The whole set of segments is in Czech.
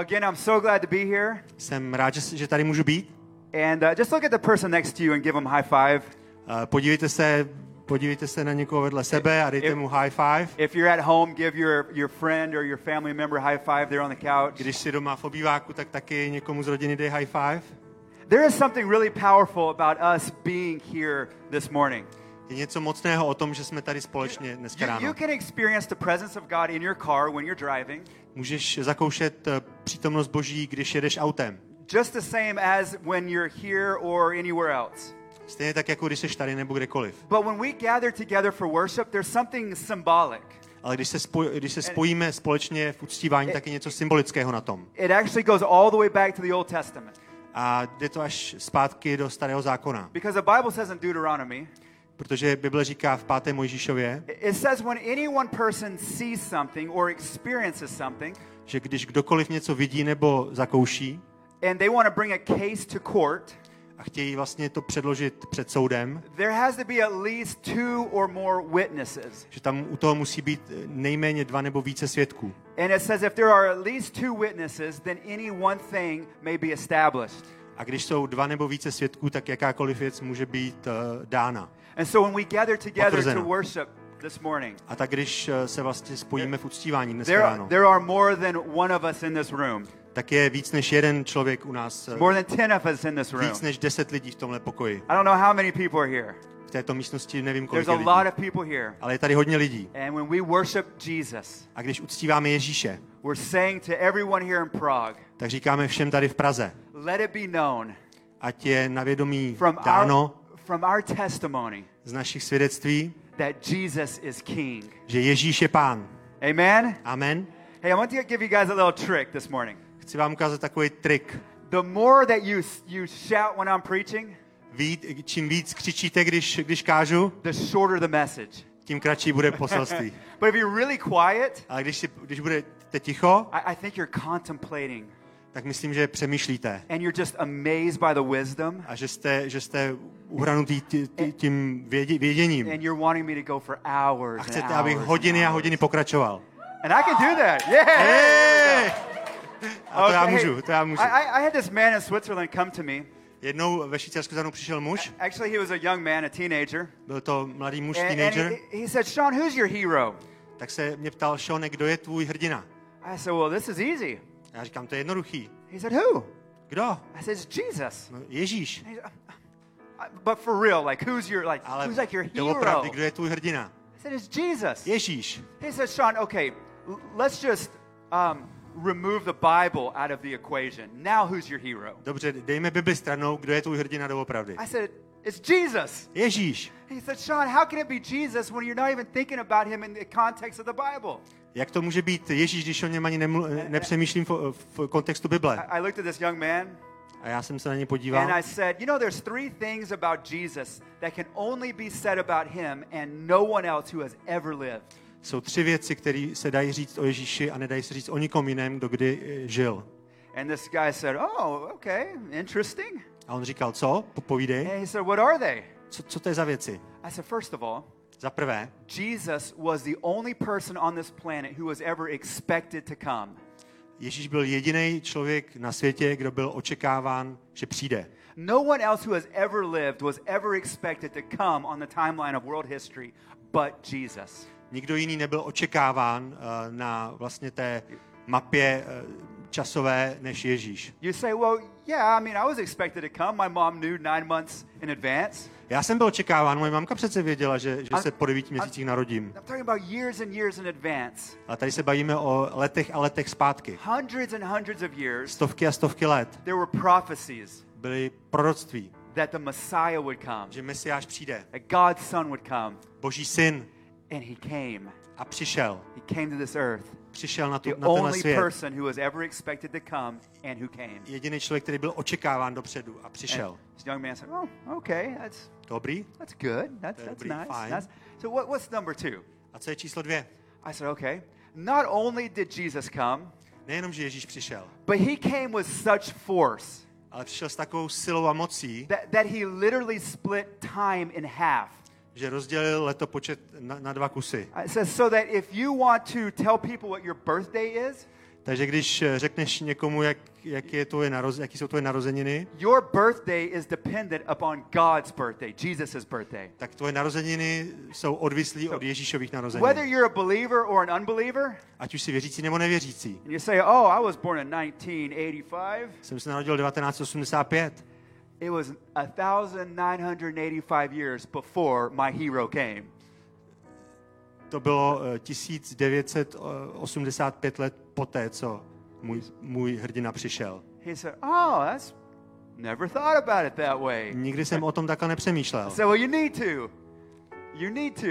Again, I'm so glad to be here. Jsem rád, že, že tady můžu být. And uh, just look at the person next to you and give them high five. Uh, podívejte se, podívejte se na někoho vedle sebe a dejte If- mu high five. If you're at home, give your, your friend or your family member high five there on the couch. Když si doma v obýváku, tak taky někomu z rodiny dej high five. There is something really powerful about us being here this morning. Je něco mocného o tom, že jsme tady společně dneska You, you ráno. can experience the presence of God in your car when you're driving, Můžeš zakoušet eh, přítomnost Boží, když jedeš autem. just the same as when you're here or anywhere else. Stejně tak, jako když jsi tady nebo kdekoliv. But when we gather together for worship, there's something symbolic. Ale když se, spoj, když se spojíme společně v uctívání, tak je něco symbolického na tom. It actually goes all the way back to the Old Testament. A jde to až zpátky do starého zákona. Because the Bible says in Deuteronomy, Protože Bible říká v 5. Mojžíšově, it says when any one person sees something or experiences something, že když kdokoliv něco vidí nebo zakouší and they want to bring a case to court, a chtějí vlastně to předložit před soudem, there has to be at least two or more witnesses. že tam u toho musí být nejméně dva nebo více svědků. And it says if there are at least two witnesses, then any one thing may be established. A když jsou dva nebo více svědků, tak jakákoliv věc může být uh, dána. And so when we gather together to worship this morning, A tak když eh, se vlastně spojíme v uctívání dneska there, ráno, there are more than one of us in this room. tak je víc než jeden člověk u nás, eh, More than 10 of us in this room. víc než deset lidí v tomhle pokoji. I don't know how many people are here. V této místnosti nevím, kolik There's je a lot lidí. of people here. Ale je tady hodně lidí. And when we worship Jesus, A když uctíváme Ježíše, we're saying to everyone here in Prague, tak říkáme všem tady v Praze, let it be known ať je na vědomí from our, dáno from our testimony z našich svědectví, that Jesus is King. že Ježíš je pán. Amen? Amen. Hey, I want to give you guys a little trick this morning. Chci vám ukázat takový trik. The more that you, you shout when I'm preaching, Víc, čím víc křičíte, když, když kážu, the shorter the message. tím kratší bude poselství. But if you're really quiet, Ale když, si, když budete ticho, I, I think you're contemplating tak myslím, že přemýšlíte and you're just amazed by the wisdom a že jste, že jste uhranutý tí- tí- tím vědě, věděním and you're wanting me to go for hours. a chcete, abych hodiny a hodiny pokračoval. And I can do that. Yeah. Hey! A to já můžu, to já můžu. I, I, had this man in Switzerland come to me. Jednou ve Švýcarsku za mnou přišel muž, Actually, he was a young man, a teenager. byl to mladý muž, And, and teenager, he, he said, Sean, who's your hero? tak se mě ptal, Sean, kdo je tvůj hrdina? I said, well, this is easy. Já říkám, to je jednoduchý. He said, who? Kdo? I said, it's Jesus. No, Ježíš. He said, "Uh, But for real, like, who's your, like, Ale who's like your hero? doopravdy, kdo je tvůj hrdina? I said, it's Jesus. Ježíš. He said, Sean, okay, let's just um, remove the Bible out of the equation. Now who's your hero? Dobře, dejme Bibli stranou, kdo je tvůj hrdina doopravdy. I said, it's Jesus. Ježíš. He said, Sean, how can it be Jesus when you're not even thinking about him in the context of the Bible? Jak to může být Ježíš, když o něm ani nemlu- nepřemýšlím v, v kontextu Bible? I, I looked at this young man A já jsem se na ně podíval. and I said, you know, there's three things about Jesus that can only be said about him and no one else who has ever lived. Jsou tři věci, které se dají říct o Ježíši a nedají se říct o nikom jiném, kdo kdy eh, žil. And this guy said, oh, okay, interesting. A on říkal, co? Popovídej. And he said, what are they? Co, co to je za věci? I said, first of all, Za prvé, Jesus was the only person on this planet who was ever expected to come. Ježíš byl jediný člověk na světě, kdo byl očekáván, že přijde. No one else who has ever lived was ever expected to come on the timeline of world history but Jesus. Nikdo jiný nebyl očekáván eh, na vlastně té mapě eh, časové než Ježíš. You say, well, yeah, I mean, I was expected to come. My mom knew nine months in advance. Já jsem byl očekáván, moje mamka přece věděla, že, že se po devíti měsících narodím. I'm talking about years and years in advance. Ale tady se bavíme o letech a letech zpátky. Hundreds and hundreds of years, Stovky a stovky let there were prophecies byly proroctví, that the Messiah would come, že Mesiáš přijde, that God's Son would come. Boží syn And he came. a přišel. He came to this earth. Přišel na, tu, na only svět. Jediný člověk, který byl očekáván dopředu a přišel. said, oh, okay, that's, Dobrý? that's good. That's, that's nice. fine. That's, so what, what's number two? A co je číslo dvě? I said, okay. Not only did Jesus come, Nejenom, že Ježíš přišel, but he came with such force ale přišel s takovou silou a mocí, that, that he literally split time in half. Že rozdělil letopočet na, na dva kusy. It says, so that if you want to tell people what your birthday is, Takže když eh, řekneš někomu, jak, jak je tvoje naroz, jaký jsou tvoje narozeniny, your birthday is dependent upon God's birthday, Jesus' birthday. tak tvoje narozeniny jsou odvislí od Ježíšových Whether narozenin. you're a believer or an unbeliever, Ať už si věřící nebo nevěřící. and you say, Oh, I was born in 1985, Jsem se narodil 1985. it was 1,985 years before my hero came. To bylo eh, 1985 let poté, co můj, můj hrdina přišel. He said, Oh, that's never thought about it that way. Nikdy jsem o tom takhle nepřemýšlel. Said, Well, you need to. You need to.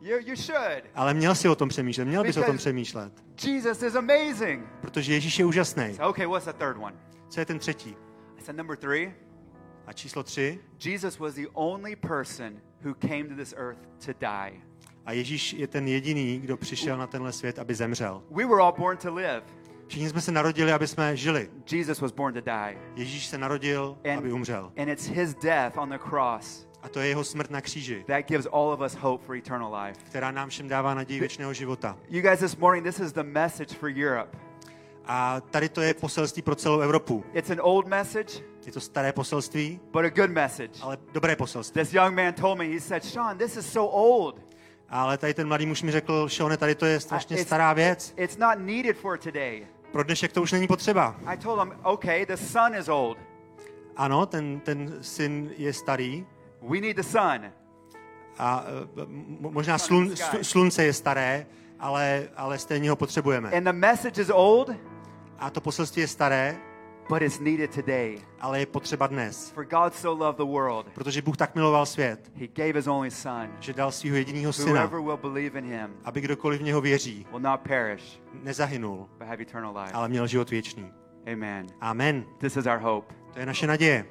You, you should. Ale měl si o tom přemýšlet, měl bys o tom přemýšlet. Jesus is amazing. Protože Ježíš je úžasný. So, okay, what's the third one? Co je ten třetí? I said, Number three, A číslo tři. Jesus was the only person who came to this earth to die. A Ježíš je ten jediný, kdo přišel na tenhle svět, aby zemřel. We were all born to live. Všichni jsme se narodili, aby jsme žili. Jesus was born to die. Ježíš se narodil, And, aby umřel. and it's his death on the cross A to je jeho smrt na kříži, that gives all of us hope for eternal life. která nám všem dává naději věčného života. You guys, this morning, this is the message for Europe. A tady to je poselství pro celou Evropu. It's an old message, Je to staré poselství, but a good message. ale dobré poselství. This young man told me, he said, Sean, this is so old. Ale tady ten mladý muž mi řekl, Šone, tady to je strašně stará věc. It's not needed for today. Pro dnešek to už není potřeba. I told him, okay, the sun is old. Ano, ten, ten syn je starý We need the sun. a m- možná slun, slu- slunce je staré, ale, ale stejně ho potřebujeme. And the message is old, A to poselství je staré, but it's needed today. ale je potřeba dnes. For God so loved the world, Protože Bůh tak miloval svět, he gave his only son. že dal svého jediného syna, Whoever will believe in him aby kdokoliv v něho věří, will not perish, nezahynul, but have eternal life. ale měl život věčný. Amen. Amen. This is our hope. To je naše naděje.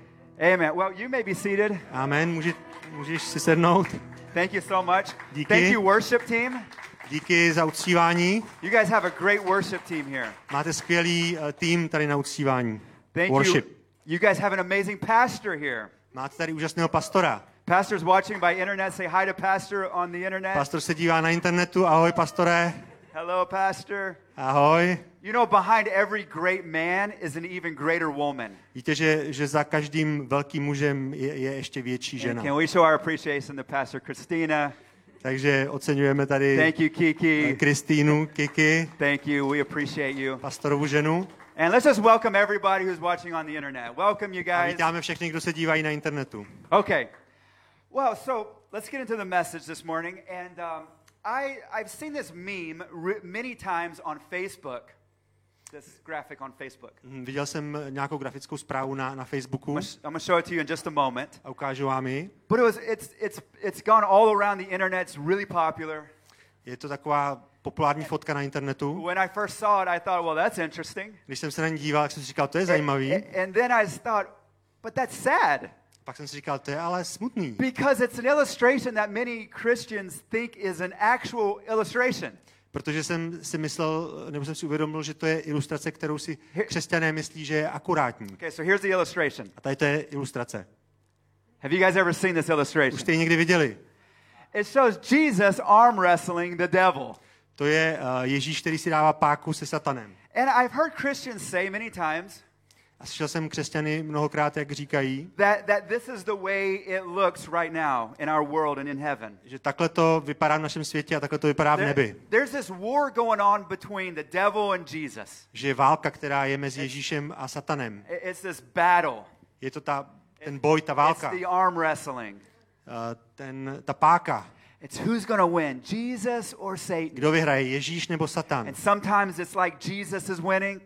Amen. Well, you may be seated. Amen. Může, můžeš si sednout. Thank you so much. Díky. Thank you, worship team. Díky za uctívání. You guys have a great worship team here. Máte skvělý eh, tým tady na uctívání. Thank Worship. you. You guys have an amazing pastor here. Máte tady úžasného pastora. Pastors watching by internet, say hi to Pastor on the internet. Pastor se dívá na internetu. Ahoj, pastore. Hello, Pastor. Ahoj. You know, behind every great man is an even greater woman. Víte, že, že za každým velkým mužem je, je ještě větší And žena. can we show our appreciation to Pastor Christina? Takže oceňujeme tady Thank you, Kiki. Kristýnu, Kiki, Thank you. We appreciate you. pastorovu ženu. And let's just welcome everybody who's watching on the internet. Welcome, you A guys. vítáme všechny, kdo se dívají na internetu. Okay. Well, so let's get into the message this morning. And um, I, I've seen this meme many times on Facebook, this graphic on Facebook. Hm, Viděl jsem nějakou grafickou zprávu na, na Facebooku I'm going to show it to you in just a moment. a ukážu vám ji. But it was, it's, it's, it's gone all around the internet. It's really popular. Je to taková populární fotka na internetu. When I first saw it, I thought, well, that's interesting. Když jsem se na ní díval, tak jsem si říkal, to je zajímavý. And, and then I thought, but that's sad Pak jsem si říkal, to je ale smutný. because it's an illustration that many Christians think is an actual illustration. Protože jsem si myslel, nebo jsem si uvědomil, že to je ilustrace, kterou si křesťané myslí, že je akurátní. Okay, so here's the illustration. A tady to je ilustrace. Have you guys ever seen this illustration? Už jste ji někdy viděli? It shows Jesus arm wrestling the devil. To je uh, Ježíš, který si dává páku se satanem. And I've heard Christians say many times A slyšel jsem křesťany mnohokrát, jak říkají, that, that this is the way it looks right now in our world and in heaven. že takhle to vypadá v našem světě a takhle to vypadá v nebi. there's this war going on between the devil and Jesus. Že je válka, která je mezi Ježíšem a satanem. It's this battle. Je to ta, ten boj, ta It's válka, the arm wrestling. uh, ten, ta páka. It's who's going to win, Jesus or Satan. Kdo vyhraje, Ježíš nebo Satan? And sometimes it's like Jesus is winning.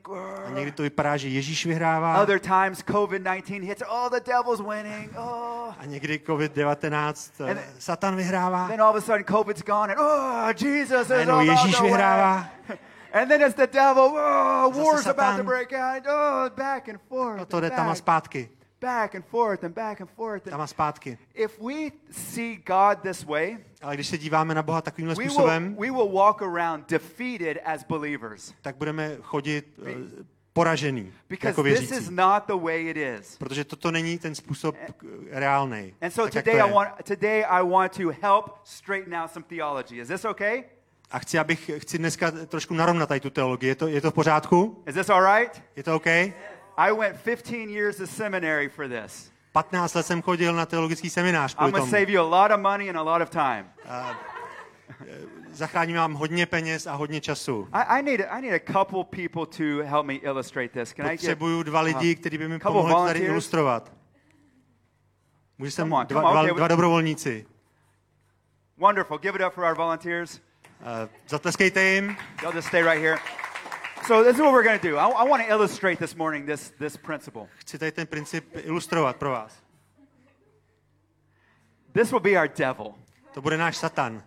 A někdy to vypadá, že Ježíš vyhrává Other times COVID-19 hits, oh, the devil's winning. Oh. a někdy COVID-19 eh, Satan vyhrává. Then all of a sudden COVID's gone and oh, Jesus is about Ježíš vyhrává. And then it's the devil. Oh, war's about to break out. Oh, back and forth. A to jde tam a zpátky. Back and forth and back and forth. Tam a zpátky. if we see God this way, Ale když se díváme na Boha takovýmhle we will, způsobem, we will walk around defeated as believers tak budeme chodit eh, poražený because jako this věřící. is not the way it is. Protože toto není ten způsob reálný. And so tak, today to I want today I want to help straighten out some theology. Is this okay? A chci, abych, chci dneska trošku narovnat tady tu teologii. Je to, je to v pořádku? Is this all right? Je to OK? I went 15 years to seminary for this. 15 let jsem chodil na teologický seminář I'm kvůli going to tomu. save you a lot of money and a lot of time. Zachráním vám hodně peněz a hodně času. I, I need I need a couple people to help me illustrate this. Can I get Potřebuju dva lidi, kteří by mi pomohli to tady ilustrovat. Come on, dva, dva, dva dobrovolníci. wonderful? Give it up for our volunteers. Uh, zatleskejte jim. They'll just stay right here. So this is what we're going to do. I, I want to illustrate this morning this this principle. Chci tady ten princip ilustrovat pro vás. This will be our devil. To bude náš satan.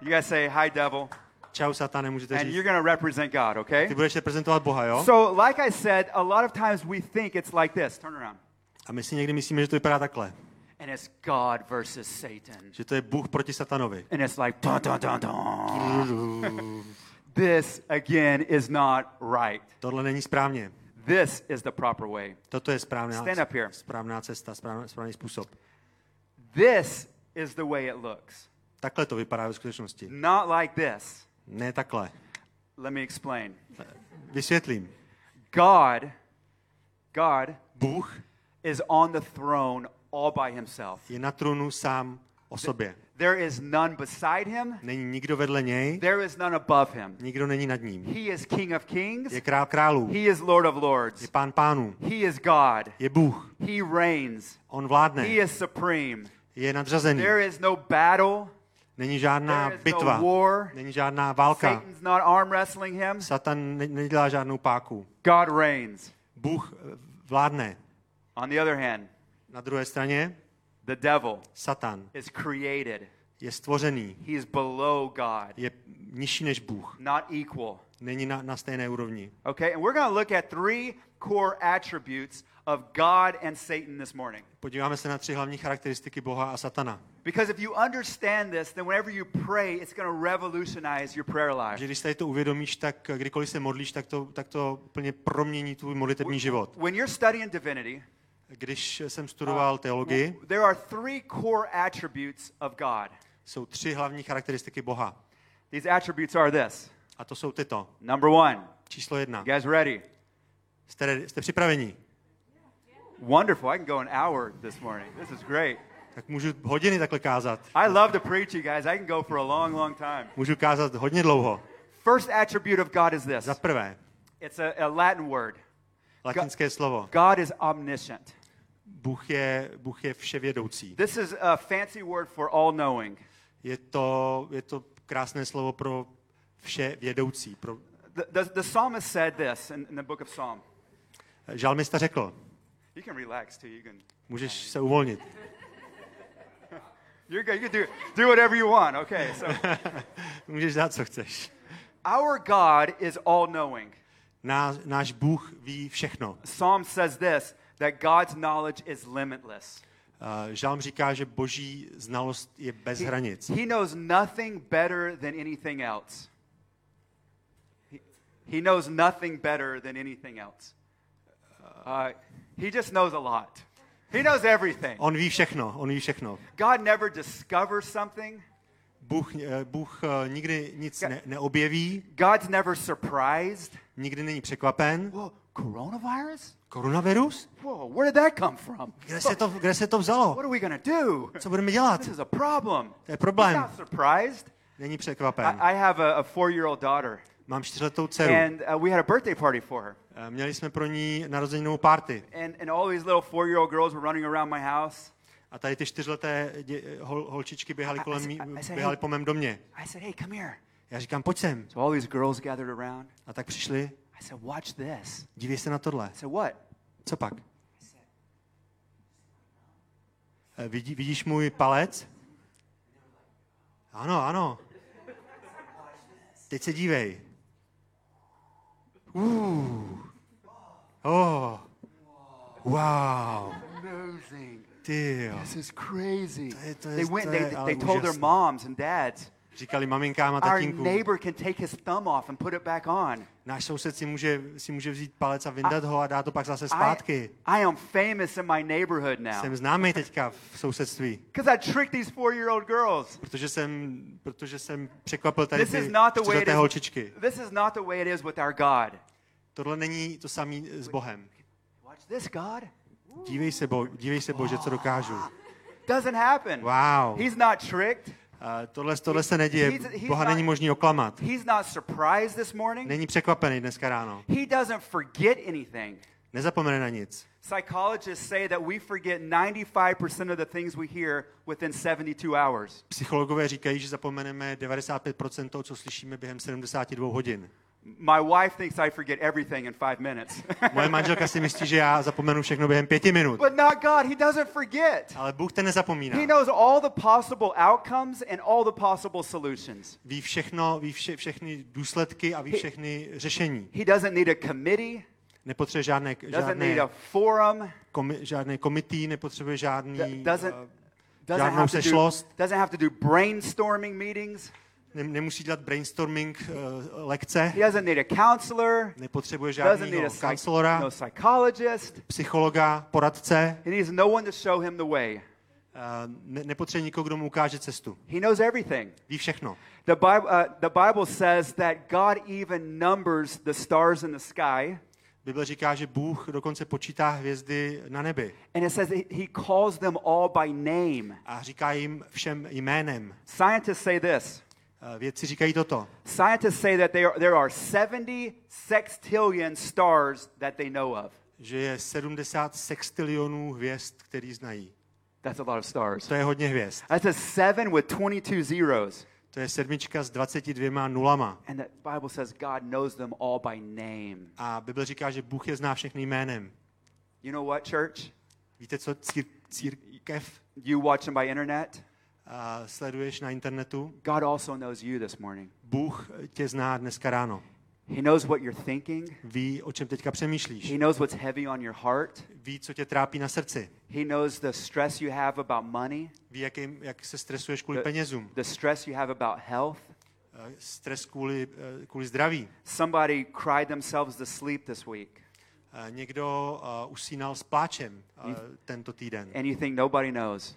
You guys say hi, devil, Čau, satane, můžete and you're říct. going to represent God. Okay? Ty budeš reprezentovat Boha, jo? So, like I said, a lot of times we think it's like this. Turn around. A my si někdy myslíme, že to vypadá takhle. And it's God versus Satan. Že to je Bůh proti satanovi. And it's like, dun, dun, dun, dun. This, again, is not right. Tohle není správně. This is the proper way. Toto je správná, Stand up here. správná cesta, správný, správný způsob. This is the way it looks. Takhle to vypadá ve skutečnosti. Not like this. Ne takhle. Let me explain. Vysvětlím. God, God Bůh is on the throne all by himself. je na trůnu sám o sobě. There is none beside him. Není nikdo vedle něj, There is none above him. nikdo není nad ním. He is King of kings. Je král králů, He is Lord of je lords. pán pánů, He is God. je Bůh. He reigns. On He vládne, is supreme. je nadřazený. There is no battle. Není žádná There is bitva, no war. není žádná válka. Satan's not arm wrestling him. Satan ne- nedělá žádnou páku. God reigns. Bůh eh, vládne. On the other hand, Na druhé straně the devil Satan is created. je stvořený, He is below God, je nižší než Bůh, not equal. není na, na stejné úrovni. Okay, and we're going to look at three core attributes of God and Satan this morning. Podíváme se na tři hlavní charakteristiky Boha a Satana. Because if you understand this, then whenever you pray, it's going to revolutionize your prayer Že life. když tady to uvědomíš, tak kdykoliv se modlíš, tak to, tak to úplně promění tvůj modlitební život. When you're studying divinity, Když jsem studoval teologii, there are three core attributes of God. jsou tři hlavní charakteristiky Boha. These attributes are this. A to jsou tyto. Number one, Číslo jedna. you guys ready? Jste? Jste připraveni? Wonderful. I can go an hour this morning. This is great. Tak můžu hodiny takhle kázat. I love to preach, you guys. I can go for a long, long time. Můžu kázat hodně dlouho. First attribute of God is this Za prvé, it's a, a Latin word. latinské slovo. God is omniscient. Bůh je, Bůh je vševědoucí. This is a fancy word for all knowing. Je to, je to krásné slovo pro vševědoucí. Pro, The, the, the psalmist said this in, in the book of Psalm. žalmista řekl, You can relax too. You can, můžeš se uvolnit. you're good. You can do, do whatever you want. Okay. So, Můžeš dát, co chceš. our God is all knowing. Náš, náš Bůh ví všechno. Psalm says this that God's knowledge is limitless. Uh, Žalm říká, že boží znalost je bez He, hranic. he knows nothing better than anything else. He, he knows nothing better than anything else. Uh, he just knows a lot. He knows everything. On ví všechno, on ví všechno. God never discovers something. Bůh, eh, Bůh eh, nikdy nic ne, neobjeví, God's never surprised. nikdy není překvapen. Whoa, coronavirus? Koronavirus? Whoa, where did that come from? Kde se to, kde se to What vzalo? are we to do? Co budeme dělat? This is a problem. To je problém. not surprised. Není I, překvapen. I have a, a four-year-old daughter, Mám čtyřletou dceru. and uh, we had a birthday party for her. Eh, Měli jsme pro ní narozeninovou party. And, and all these little four-year-old girls were running around my house. A tady ty čtyřleté dě, hol, holčičky běhaly, I- I kolem, mý, I- I said, běhaly po mém domě. I said, hey, come here. Já říkám, pojď sem. So all these girls gathered around. A tak přišli, I said, watch this. dívej se na tohle. I said, what? Co pak? Eh, Vidí, vidíš můj palec? Ano, ano. Teď se dívej. Uh. Oh. Wow. Amazing. Ty. This is crazy. To je- to je- They went, to they, they told their moms and dads. Říkali maminkám a Our tatínkům. neighbor can take his thumb off and put it back on. Náš soused si může, si může vzít palec a vyndat ho a dát to pak zase I, zpátky. I am famous in my neighborhood now Jsem známý teďka v sousedství, because I tricked these four-year-old girls. protože jsem, protože jsem překvapil tady This is ty not the way it čtyřleté is. holčičky. This is not the way it is with our God. Tohle není to samé s Bohem. Watch this, God. Dívej se, bo, dívej se Bože, co dokážu. Doesn't happen. Wow. He's not tricked. Tohle, tohle se neděje. Boha není možný oklamat. Není překvapený dneska ráno. Nezapomene na nic. Psychologists say that we forget 95% of the things we hear within 72 hours. Psychologové říkají, že zapomeneme 95% toho, co slyšíme během 72 hodin. My wife thinks I forget everything in five minutes. Moje manželka si myslí, že já zapomenu všechno během pěti minut. but not God. He doesn't forget. Ale Bůh ten nezapomíná. He knows all the possible outcomes and all the possible solutions. Ví všechno, ví vše, všechny důsledky a ví všechny řešení. He doesn't need a committee, Nepotřebuje žádné, doesn't need žádné, a forum, komi, žádné komitý, nepotřebuje žádný, do- doesn't, eh, doesn't, žádnou to do, sešlost. doesn't have to do brainstorming meetings. Ne, nemusí dělat brainstorming uh, lekce, He doesn't need a counselor, nepotřebuje žádného kancelora, no psychologist. psychologa, poradce, He needs no one to show him the way. uh, ne, nepotřebuje nikoho, kdo mu ukáže cestu. He knows everything. Ví všechno. The Bible, uh, the Bible says that God even numbers the stars in the sky, Bible říká, že Bůh dokonce počítá hvězdy na nebi and it says He calls them all by name. a říká jim všem jménem. Scientists say this. Uh, Vědci říkají toto. Scientists say that there are, there are 70 sextillion stars that they know of. že je 70 sextilionů hvězd, který znají. That's a lot of stars. To je hodně hvězd. That's a seven with 22 zeros. To je sedmička s 22 nulama. And the Bible says God knows them all by name. A Bible říká, že Bůh je zná všechny jménem. You know what, church? Víte co, cír, církev You watch them by internet. Sleduješ na internetu? God also knows you this morning. Bůh tě zná dneska ráno. He knows what you're thinking. Ví, o čem teďka přemýšlíš. He knows what's heavy on your heart. Ví, co tě trápí na srdci. He knows the stress you have about money, Ví, jak, jim, jak se stresuješ kvůli The- penězům. the stress you have about health. Eh, Stres kvůli, eh, kvůli zdraví. Somebody cried themselves to sleep this week, Eh, Někdo uh, usínal s pláčem uh, tento týden. and you think nobody knows.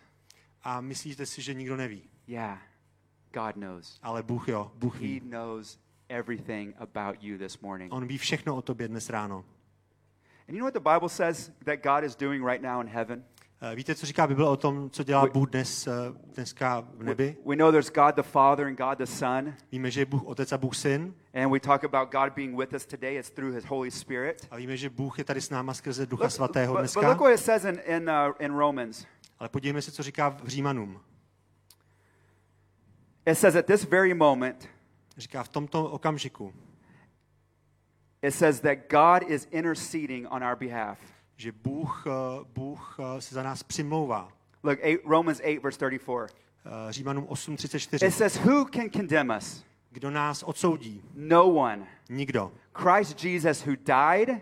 A myslíte si, že nikdo neví. Yeah, God knows. Ale Bůh jo, Bůh He ví. knows everything about you this morning. On ví všechno o tobě dnes ráno. And you know what the Bible says that God is doing right now in heaven? Eh, Víte, co říká Bible o tom, co dělá Bůh dnes, eh, dneska v nebi? We know there's God the Father and God the Son, Víme, že je Bůh Otec a Bůh Syn. and we talk about God being with us today. It's through His Holy Spirit. A víme, že Bůh je tady s náma skrze Ducha Svatého but, but dneska. look what it says in, in, uh, in Romans. Ale podívejme se, co říká v Římanům. It says at this very moment, Říká v tomto okamžiku, it says that God is interceding on our behalf. že Bůh, eh, Bůh eh, se za nás přimlouvá. Look, eight, Romans 8, verse 34. Eh, Římanům It 8.34. says, Who can condemn us? Kdo nás odsoudí? No one. Nikdo. Christ Jesus, who died,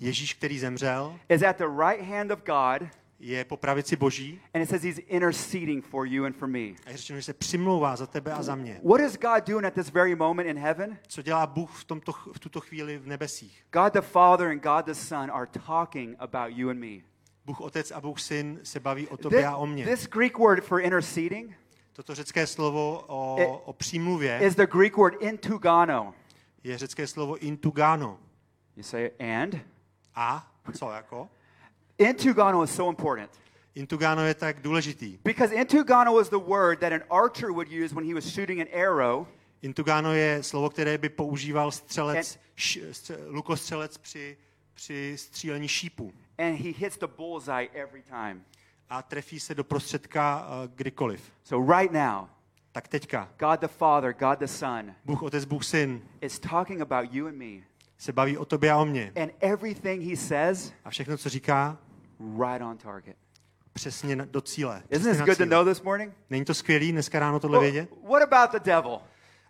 Ježíš, který zemřel, is at the right hand of God, je po pravici Boží and it says He's interceding for you and for me. a je řečeno, že se přimlouvá za tebe a za mě. What is God doing at this very moment in heaven? Co dělá Bůh v, tomto, v tuto chvíli v nebesích? God the Father and God the Son are talking about you and me. Bůh Otec a Bůh Syn se baví o tobě a o This, mně. this Greek word for interceding Toto řecké slovo o, It- o přímluvě is the Greek word intugano. je řecké slovo intugano. You say, and? A co jako? Intugano is so important. Intugano je tak důležitý. Because intugano is the word that an archer would use when he was shooting an arrow Intugano je slovo, které by používal střelec, š, stře, lukostřelec při, při střílení šípu. and he hits the bullseye every time. A trefí se do prostředka uh, kdykoliv. So right now, Tak teďka. God the Father, God the Son Bůh Otec, Bůh Syn is talking about you and me. se baví o tobě a o mně. And everything he says, A všechno, co říká, right on target. přesně do cíle. Isn't this good to know this morning? Není to skvělý dneska ráno tohle Well, vědět? what about the devil?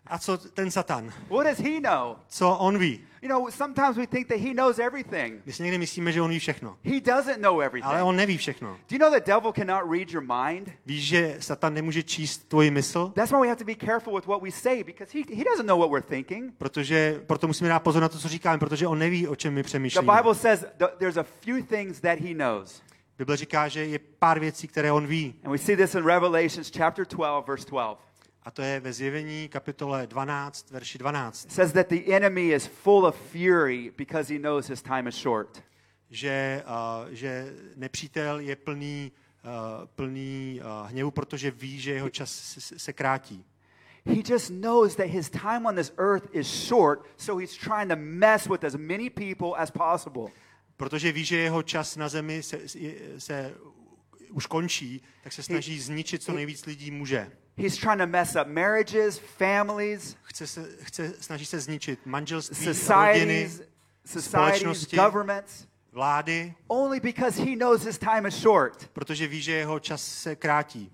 A co ten Satan? What does he know? Co on ví? You know, sometimes we think that he knows everything. My si někdy myslíme, že on ví všechno. He doesn't know everything. Ale on neví všechno. Do you know the devil cannot read your mind? Víš, že Satan nemůže číst tvoji mysl? That's why we have to be careful with what we say because he, he doesn't know what we're thinking. Protože proto musíme dát pozor na to, co říkáme, protože on neví, o čem my The přemýšlíme. Bible says th- there's a few things that he knows. Bible říká, že je pár věcí, které on ví. And we see this in Revelations chapter 12, verse 12. A to je ve zjevení kapitole 12, verši 12. It says that the enemy is full of fury because he knows his time is short. Že, uh, že nepřítel je plný, uh, plný uh, hněvu, protože ví, že jeho čas se, se krátí. He just knows that his time on this earth is short, so he's trying to mess with as many people as possible. Protože ví, že jeho čas na zemi se, se, se už končí, tak se snaží zničit co nejvíc lidí může. He's trying to mess up marriages, families, Chce se, chce, snaží se zničit manželství, rodiny, společnosti. governments, vlády, only because he knows his time is short. protože ví, že jeho čas se krátí.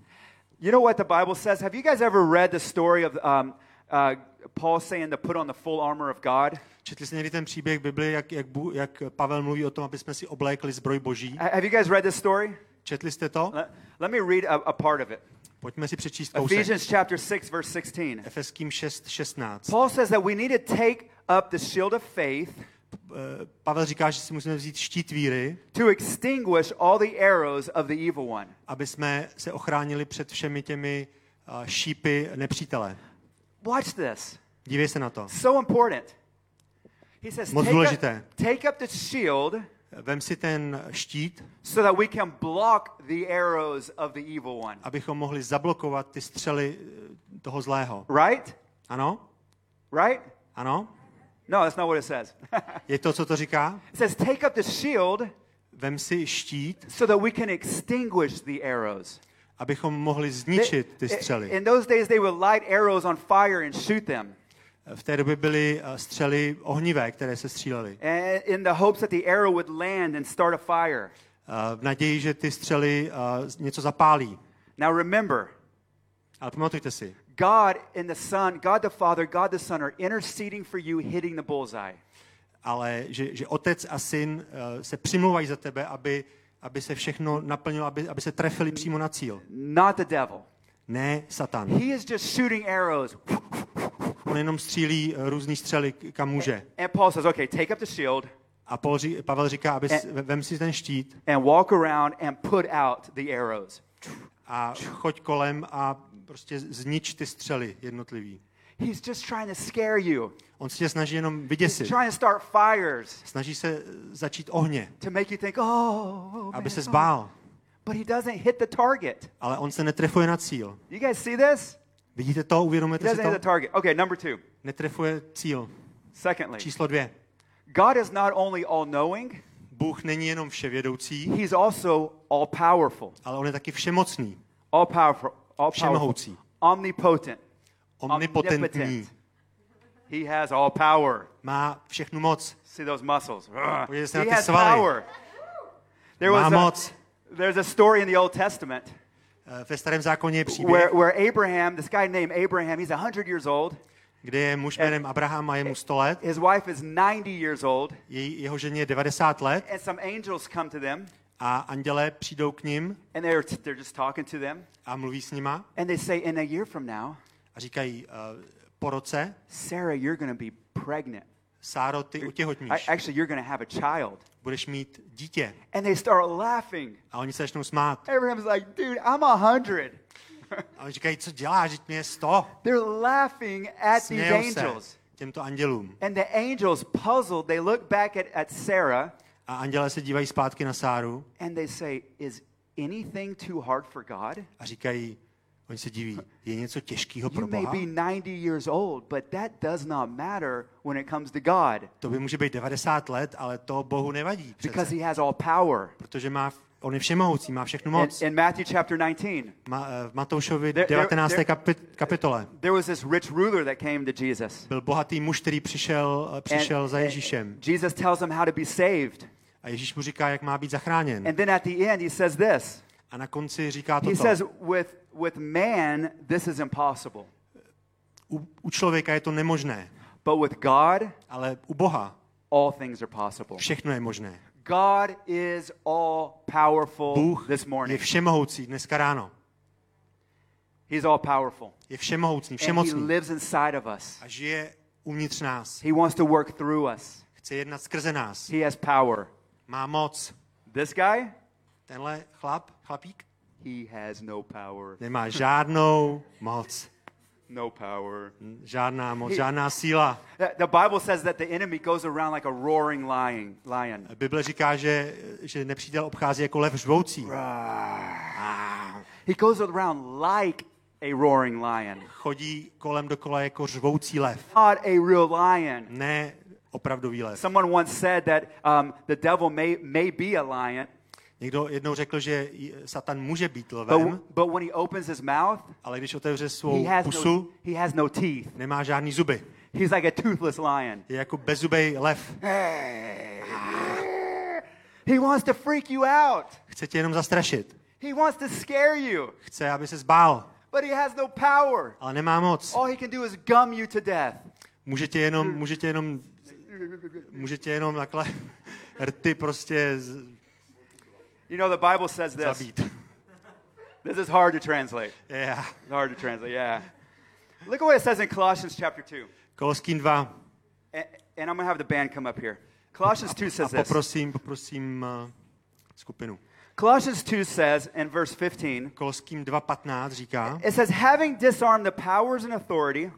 You know what the Bible says? Have you guys ever read the story of um, uh, Paul saying to put on the full armor of God? Četli jste někdy ten příběh Bibli, jak, jak, jak Pavel mluví o tom, aby jsme si oblékli zbroj boží? Ha- Have you guys read this story? Četli jste to? Let, let me read a, a part of it. Pojďme si přečíst kousek. Ephesians chapter 6, verse 16. Efeským 6, 16. Paul says that we need to take up the shield of faith Eh, Pavel říká, že si musíme vzít štít víry, to extinguish all the arrows of the evil one. aby jsme se ochránili před všemi těmi eh, šípy nepřítele. Watch this. Dívej se na to. So important. He says, Moc take up, důležité. take up the shield Vem si ten štít, so that we can block the arrows of the evil one. abychom mohli zablokovat ty střely eh, toho zlého. Right? Ano? Right? Ano? No, that's not what it says. Je to, co to říká? it says, take up the shield Vem si štít, so that we can extinguish the arrows. abychom mohli zničit ty střely. in those days, they would light arrows on fire and shoot them V té době byly eh, střely ohnivé, které se střílely. in the hopes that the arrow would land and start a fire. Eh, V naději, že ty střely eh, něco zapálí. Now remember, Ale pamatujte si, God and the Son, God the Father, God the Son are interceding for you, hitting the bullseye. ale že, že otec a syn se přimlouvají za tebe, aby, aby se všechno naplnilo, aby, aby se trefili přímo na cíl. Not the devil. Ne Satan. He is just shooting arrows. On jenom střílí eh, různý střely, kam může. And Paul says, okay, take up the shield A Paul, Pavel říká, aby s- vem si ten štít and walk around and put out the arrows. a choď kolem a prostě znič ty střely jednotlivý. He's just trying to scare you. On se tě snaží jenom He's vyděsit. trying to start fires Snaží se eh, začít ohně, to make you think, oh, oh aby man, se oh." zbál. But he doesn't hit the target. Ale on se netrefuje na cíl. You guys see this? Vidíte to? Uvědomujete si hit the to? target. Okay, number two. Netrefuje cíl. Secondly, Číslo dvě. God is not only all knowing, Bůh není jenom vševědoucí, he's also all powerful. ale on je taky všemocný, All powerful. All powerful. všemohoucí, Omnipotent. omnipotentní. Omnipotent. He has all power. Má všechnu moc. See those muscles. Ugh. Podívejte se na He ty has svaly. power. There Má was a, moc. there's a story in the Old Testament Ve starém zákoně je příběh, where, where Abraham, this guy named Abraham, he's 100 years old. kde je muž jménem Abraham a je mu 100 let, His wife is 90 years old. jej, jeho ženě je 90 let And some angels come to them a andělé přijdou k ním and they're, they're just talking to them. a mluví s nima And they say, in a year from now, a říkají, uh, po roce, Sarah, you're going to be pregnant. Sáro, ty utěhotníš, actually, you're going to have a child. budeš mít dítě. And they start laughing. A oni se začnou smát. Abraham's like, dude, I'm a hundred. A oni říkají, co děláš, že mě je 100. They're laughing at these Smějou se angels. těmto andělům. And the angels, puzzled, they look back at, at Sarah A andělé se dívají zpátky na Sáru and they say, Is anything too hard for God? a říkají, oni se diví, je něco těžkého pro You may Boha? be 90 years old, but that does not matter when it comes to God To by může být 90 let, ale to Bohu nevadí because přece. he has all power. Protože má, on je všemohoucí, má všechnu In, moc. in Matthew chapter 19, Ma, eh, v Matoušovi There- there- 19. there- Kapi, kapitole there was this rich ruler that came to Jesus. byl bohatý muž, který přišel, eh, přišel za Ježíšem. Jesus tells him how to be saved. A Ježíš mu říká, jak má být zachráněn. And then at the end, he says this A na konci říká He toto. says, with, with man, this is impossible. U, u člověka je to nemožné, But with God, ale u Boha all things are possible. všechno je možné. God is all powerful Bůh this je morning. všemohoucí dneska ráno. He's all powerful. Je všemohoucný, And he všemocný lives inside of us. a žije uvnitř nás. He wants to work through us. Chce jednat skrze nás. He has power. Má moc. This guy, Tenhle chlap, chlapík, he has no power. nemá žádnou moc. No power. Žádná moc, žádná síla. The the Bible says that the enemy goes around like a roaring lion. lion. Bible říká, že, že nepřítel obchází jako lev žvoucí. He goes around like a roaring lion. Chodí kolem dokola jako řvoucí lev. Not a real lion. Ne opravdový lev. Someone once said that um, the devil may, may be a lion, Někdo jednou řekl, že Satan může být but, lvem, but when he opens his mouth, ale když otevře svou he has, no, pusu, he has no teeth. nemá žádný zuby. He's like a toothless lion. Je jako bezzubej lev. He wants to freak you out. Chce tě jenom zastrašit. He wants to scare you, Chce, aby se zbál, but he has no power. ale nemá moc. All he can do is gum you to death. Může tě jenom, může tě jenom, může tě jenom takhle rty prostě z- You know, the Bible says this. This is hard to translate. Yeah. It's hard to translate, yeah. Look at what it says in Colossians chapter 2. Koloským 2. And, and I'm going to have the band come up here. Colossians 2 A says this. poprosím, poprosím uh, skupinu. Colossians 2 says in verse 15, Koloským 2.15 říká, it says, having disarmed the powers and authority,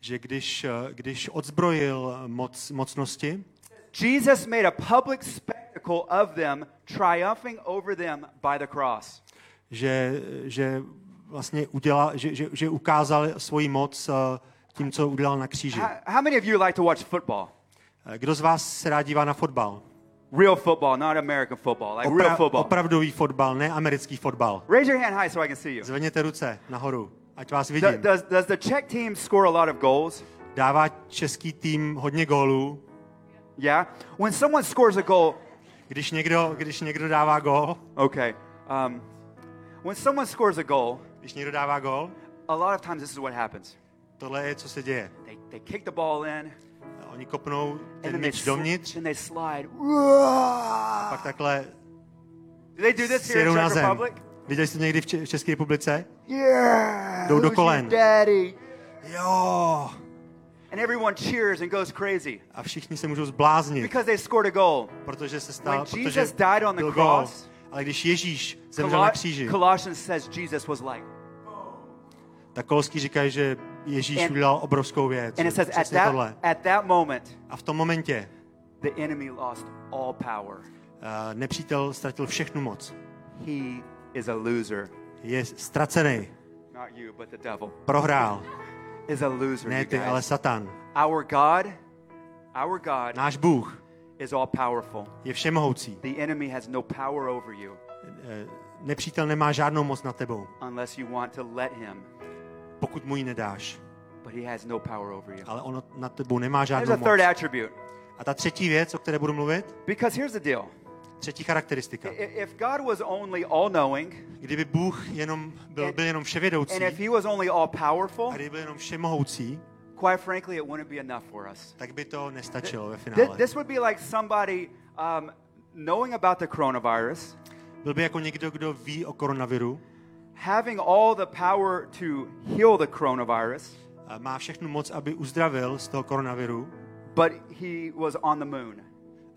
že když, uh, když odzbrojil moc, mocnosti, Jesus made a public spectacle of them, triumphing over them by the cross. že, že vlastně udělal, že, že, že ukázal svoji moc uh, tím, co udělal na kříži. How, how many of you like to watch football? Eh, Kdo z vás se rád dívá na fotbal? Real football, not American football, like real Opra- football. opravdový fotbal, ne americký fotbal. Raise your hand high so I can see you. Zvedněte ruce nahoru, ať vás Do- vidím. does, does the Czech team score a lot of goals? Dává český tým hodně gólů. Yeah? When someone scores a goal, Když někdo, když někdo dává gól, okay. Um, when someone scores a goal, když někdo dává gól, a lot of times this is what happens. tohle je, co se děje. They, they kick the ball in, Oni kopnou and ten they, míč sl- dovnitř, then they slide. pak takhle Do they do this here in sjedou na Czech zem. Republic? Viděli jste to někdy v Če- v České republice? Yeah. Jdou do kolen. daddy? Jo! And everyone cheers and goes crazy A všichni se můžou zbláznit, because they scored a goal. protože se stal, When protože Jesus died on the byl cross, Ale když Ježíš zemřel na Colo- kříži, Colossians says Jesus was like. tak Kolský říkají, že Ježíš And- udělal obrovskou věc. And it says at Přesně tohle. that, at that moment, A v tom momentě the enemy lost all power. uh, nepřítel ztratil všechnu moc. He is a loser. Je ztracený, Not you, but the devil prohrál. Is a loser. Ne ty, ale. Satan. Our God, our God Náš Bůh is all powerful. je všemohoucí. The enemy has no power over you Eh, Nepřítel nemá žádnou moc nad tebou, unless you want to let him, pokud mu ji nedáš. but he has no power over you. Ale on nad tebou nemá žádnou a moc. third attribute. A ta třetí věc, o které budu mluvit, Because here's the deal. Třetí charakteristika. If God was only all knowing, Kdyby Bůh jenom byl, byl jenom vševědoucí and if he was only all powerful, a kdyby byl jenom všemohoucí, quite frankly, it wouldn't be enough for us. tak by to nestačilo ve finále. This would be like somebody um, knowing about the coronavirus, Byl by jako někdo, kdo ví o koronaviru, having all the power to heal the coronavirus, má všechnu moc, aby uzdravil z toho koronaviru, but he was on the moon.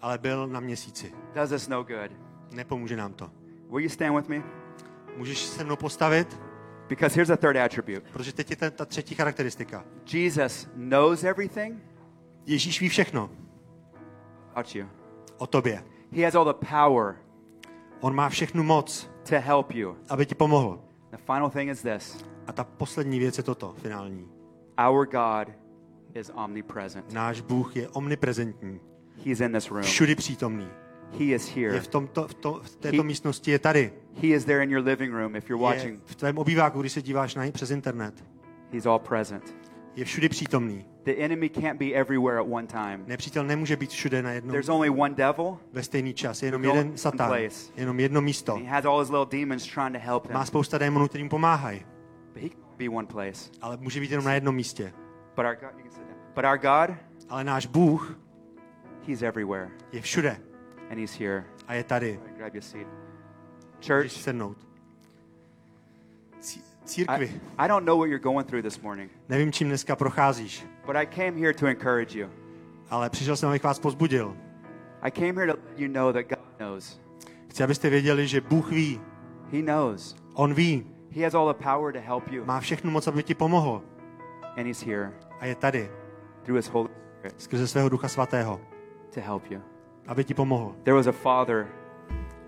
Ale byl na měsíci. Does us no good. Nepomůže nám to. Will you stand with me? Můžeš se mnou postavit, Because here's a third attribute protože teď je ta, ta třetí charakteristika. Jesus knows everything Ježíš ví všechno about you, o tobě. he has all the power On má všechnu moc, to help you. aby ti pomohl. The final thing is this A ta poslední věc je toto, finální. our God is omnipresent, Náš Bůh je omniprezentní, he's in this room, všudy přítomný. he is Je here. v, tomto, v, to, v této He- místnosti, je tady. He is there in your living room if you're Je watching. v tvém obýváku, když se díváš na, přes internet. He's all present. Je všudy přítomný. The enemy can't be everywhere at one time. Nepřítel nemůže být všude na jednom, There's only one devil, ve stejný čas. Je jenom jeden satan, place. jenom jedno místo. and he has all his little demons trying to help him. Má spousta démonů, kterým pomáhají, But he can be one place. ale může být jenom na jednom místě. But our God, you can sit down. But our God, Ale náš Bůh He's everywhere, je všude and He's here. a je tady. Grab your seat. Church, sednout. Cí- I, Církvi, I don't know what you're going through this morning, nevím, čím dneska procházíš, but I came here to encourage you. ale přišel jsem, abych vás pozbudil. I came here to let you know that God knows. Chci, abyste věděli, že Bůh ví. He knows. On ví. He has all the power to help you, Má všechnu moc, aby ti pomohl. and He's here A je tady, through His Holy Spirit skrze svého Ducha Svatého, to help you. aby ti pomohl. There was a father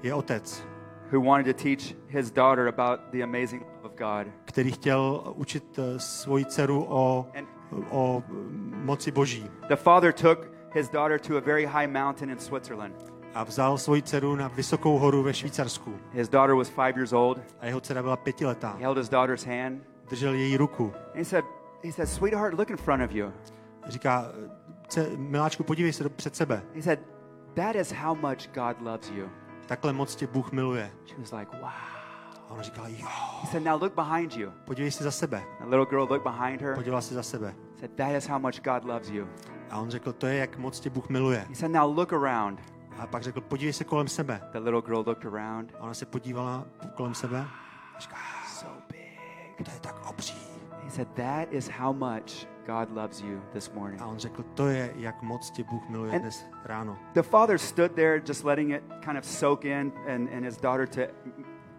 Je otec, who wanted to teach his daughter about the amazing love of God. který chtěl učit eh, svoji dceru o, o mm, moci Boží. the father took his daughter to a very high mountain in Switzerland. A vzal svoji dceru na vysokou horu ve Švýcarsku. His daughter was five years old. A jeho dcera byla pětiletá. He held his daughter's hand. Držel její ruku. And he said, he said, sweetheart, look in front of you. Říká, "Ce- miláčku, podívej se před sebe. He said, that is how much God loves you. Takhle moc tě Bůh miluje. She was like, wow. A ona říkala, jo, He said, now look behind you. podívej se za sebe. The little girl looked behind her. Podívala se za sebe. Said, that is how much God loves you. A on řekl, to je, jak moc tě Bůh miluje. He said, now look around. A pak řekl, podívej se kolem sebe. The little girl looked around. A ona se podívala kolem sebe a říká, So big. to je tak obří. He said, that is how much God loves you this morning. A on řekl, to je, jak moc tě Bůh miluje And- dnes ráno. The father stood there just letting it kind of soak in and, and his daughter to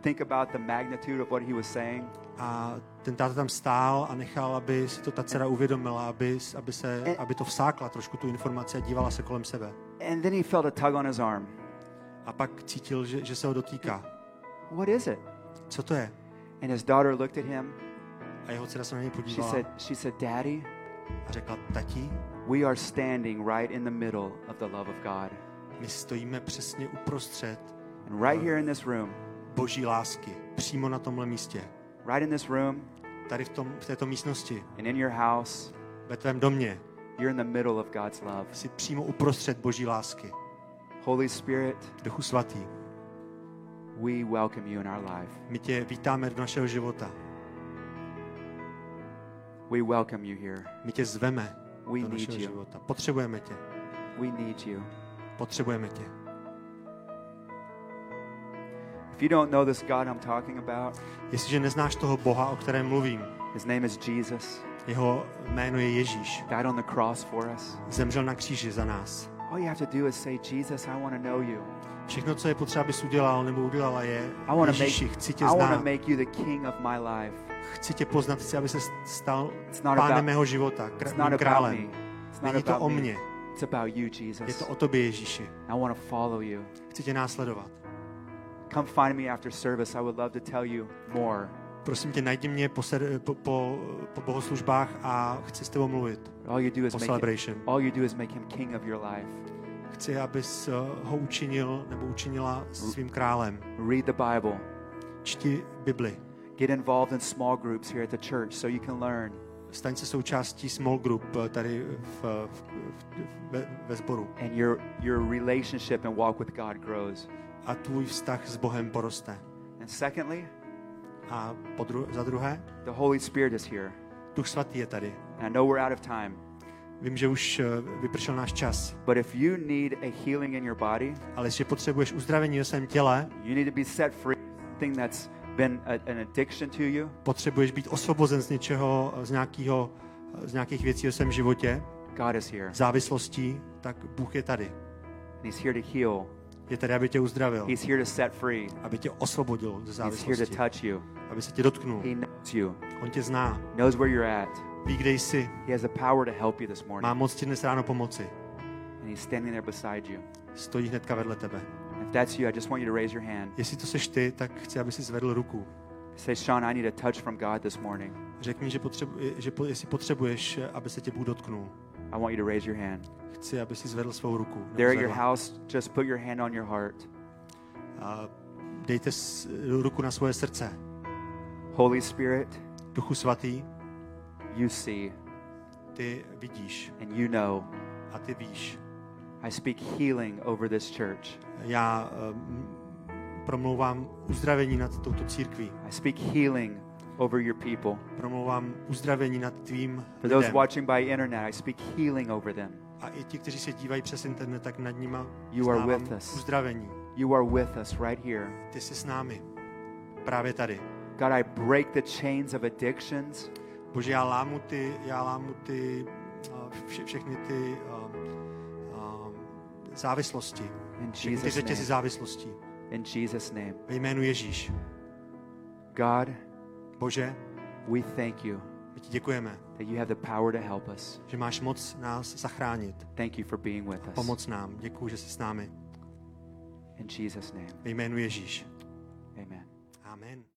think about the magnitude of what he was saying. A ten táta tam stál a nechal, aby si to ta dcera uvědomila, aby, aby, se, aby to vsákla trošku tu informaci a dívala se kolem sebe. And then he felt a tug on his arm. A pak cítil, že, že se ho dotýká. What is it? Co to je? And his daughter looked at him. A jeho dcera se na něj She podívala said, she said, Daddy, a řekla, tati, we are standing right in the middle of the love of God. my stojíme přesně uprostřed And right here in this room, boží lásky, přímo na tomhle místě. right in this room Tady v, tom, v této místnosti, and in your house, ve tvém domě, you're in the middle of God's love. jsi přímo uprostřed boží lásky. Holy Spirit, Duchu svatý, we welcome you in our life. my tě vítáme do našeho života. We welcome you here. My tě zveme We do need našeho you. života. Potřebujeme tě. We need you. Potřebujeme tě. If you don't know this God I'm talking about, Jestliže neznáš toho Boha, o kterém mluvím, his name is Jesus. jeho jméno je Ježíš. Died on the cross for us. Zemřel na kříži za nás. All you have to do is say, Jesus, I want to know you. Všechno, co je potřeba, abys udělal nebo udělala, je I want to Ježíši, make, chci tě I want to znát. make you the king of my life. Chci tě poznat, chci, aby se stal pánem mého života, it's kr- not mým about králem. Není to o mně, je to o tobě, Ježíši. Chci tě následovat. Come find me after service. I would love to tell you more. Prosím tě, najdi mě po, ser, po, po, po bohoslužbách a chci s tebou mluvit. All you do is Po make him, celebration. all you do is make him king of your life. Chci, abys eh, ho učinil nebo učinila svým králem. Read the Bible. Čti Bibli. Get involved in small groups here at the church so you can learn. Staň se součástí small group eh, tady v, v, v, ve, sboru. And your your relationship and walk with God grows. A tvůj vztah s Bohem poroste. And secondly, A po dru- za druhé, the Holy Spirit is here. Duch Svatý je tady. And I know we're out of time, Vím, že už eh, vypršel náš čas, but if you need a healing in your body, ale jestli potřebuješ uzdravení ve svém těle, you need to be set free thing that's been a, an addiction to you. potřebuješ být osvobozen z něčeho, z, nějakého, z nějakých věcí ve svém životě, God is here. závislostí, tak Bůh je tady. And he's here to heal. Je tady, aby tě uzdravil, He's here to set free. aby tě osvobodil ze He's here to závislosti, touch you. aby se tě dotknul. He knows you. On tě zná, Knows where you're at. ví, kde jsi, He has the power to help you this má morning. moc ti dnes ráno pomoci. And he's standing there beside you. Stojí hnedka vedle tebe. If that's you, I just want you to raise your hand. Jestli to seš ty, tak chci, aby si zvedl ruku. Say, Sean, I need a touch from God this morning. Řekni, že, potřebu, že po, jestli potřebuješ, aby se tě Bůh dotknul. I want you to raise your hand. Chci, aby si zvedl svou ruku. There at your house, just put your hand on your heart. A dejte s- ruku na svoje srdce. Holy Spirit, Duchu svatý, you see ty vidíš and you know. a ty víš. I speak healing over this church. Já um, promlouvám uzdravení nad touto církví. I speak healing over your people. Promlouvám uzdravení nad tvým For those lidem. watching by internet, I speak healing over them. A i ti, kteří se dívají přes internet, tak nad nima You are with us. uzdravení. You are with us right here. Ty jsi s námi. Právě tady. God, I break the chains of addictions. Bože, já lámu ty, já lámu ty, a, vše, všechny ty a, závislosti. Všechny ty řetězy name. závislostí. In Jesus' name. Ve jménu Ježíš. God, Bože, we thank you my ti děkujeme, that you have the power to help us. že máš moc nás zachránit. Thank you for being with us. Pomoc nám. Děkuji, že jsi s námi. In Jesus' name. Ve jménu Ježíš. Amen. Amen.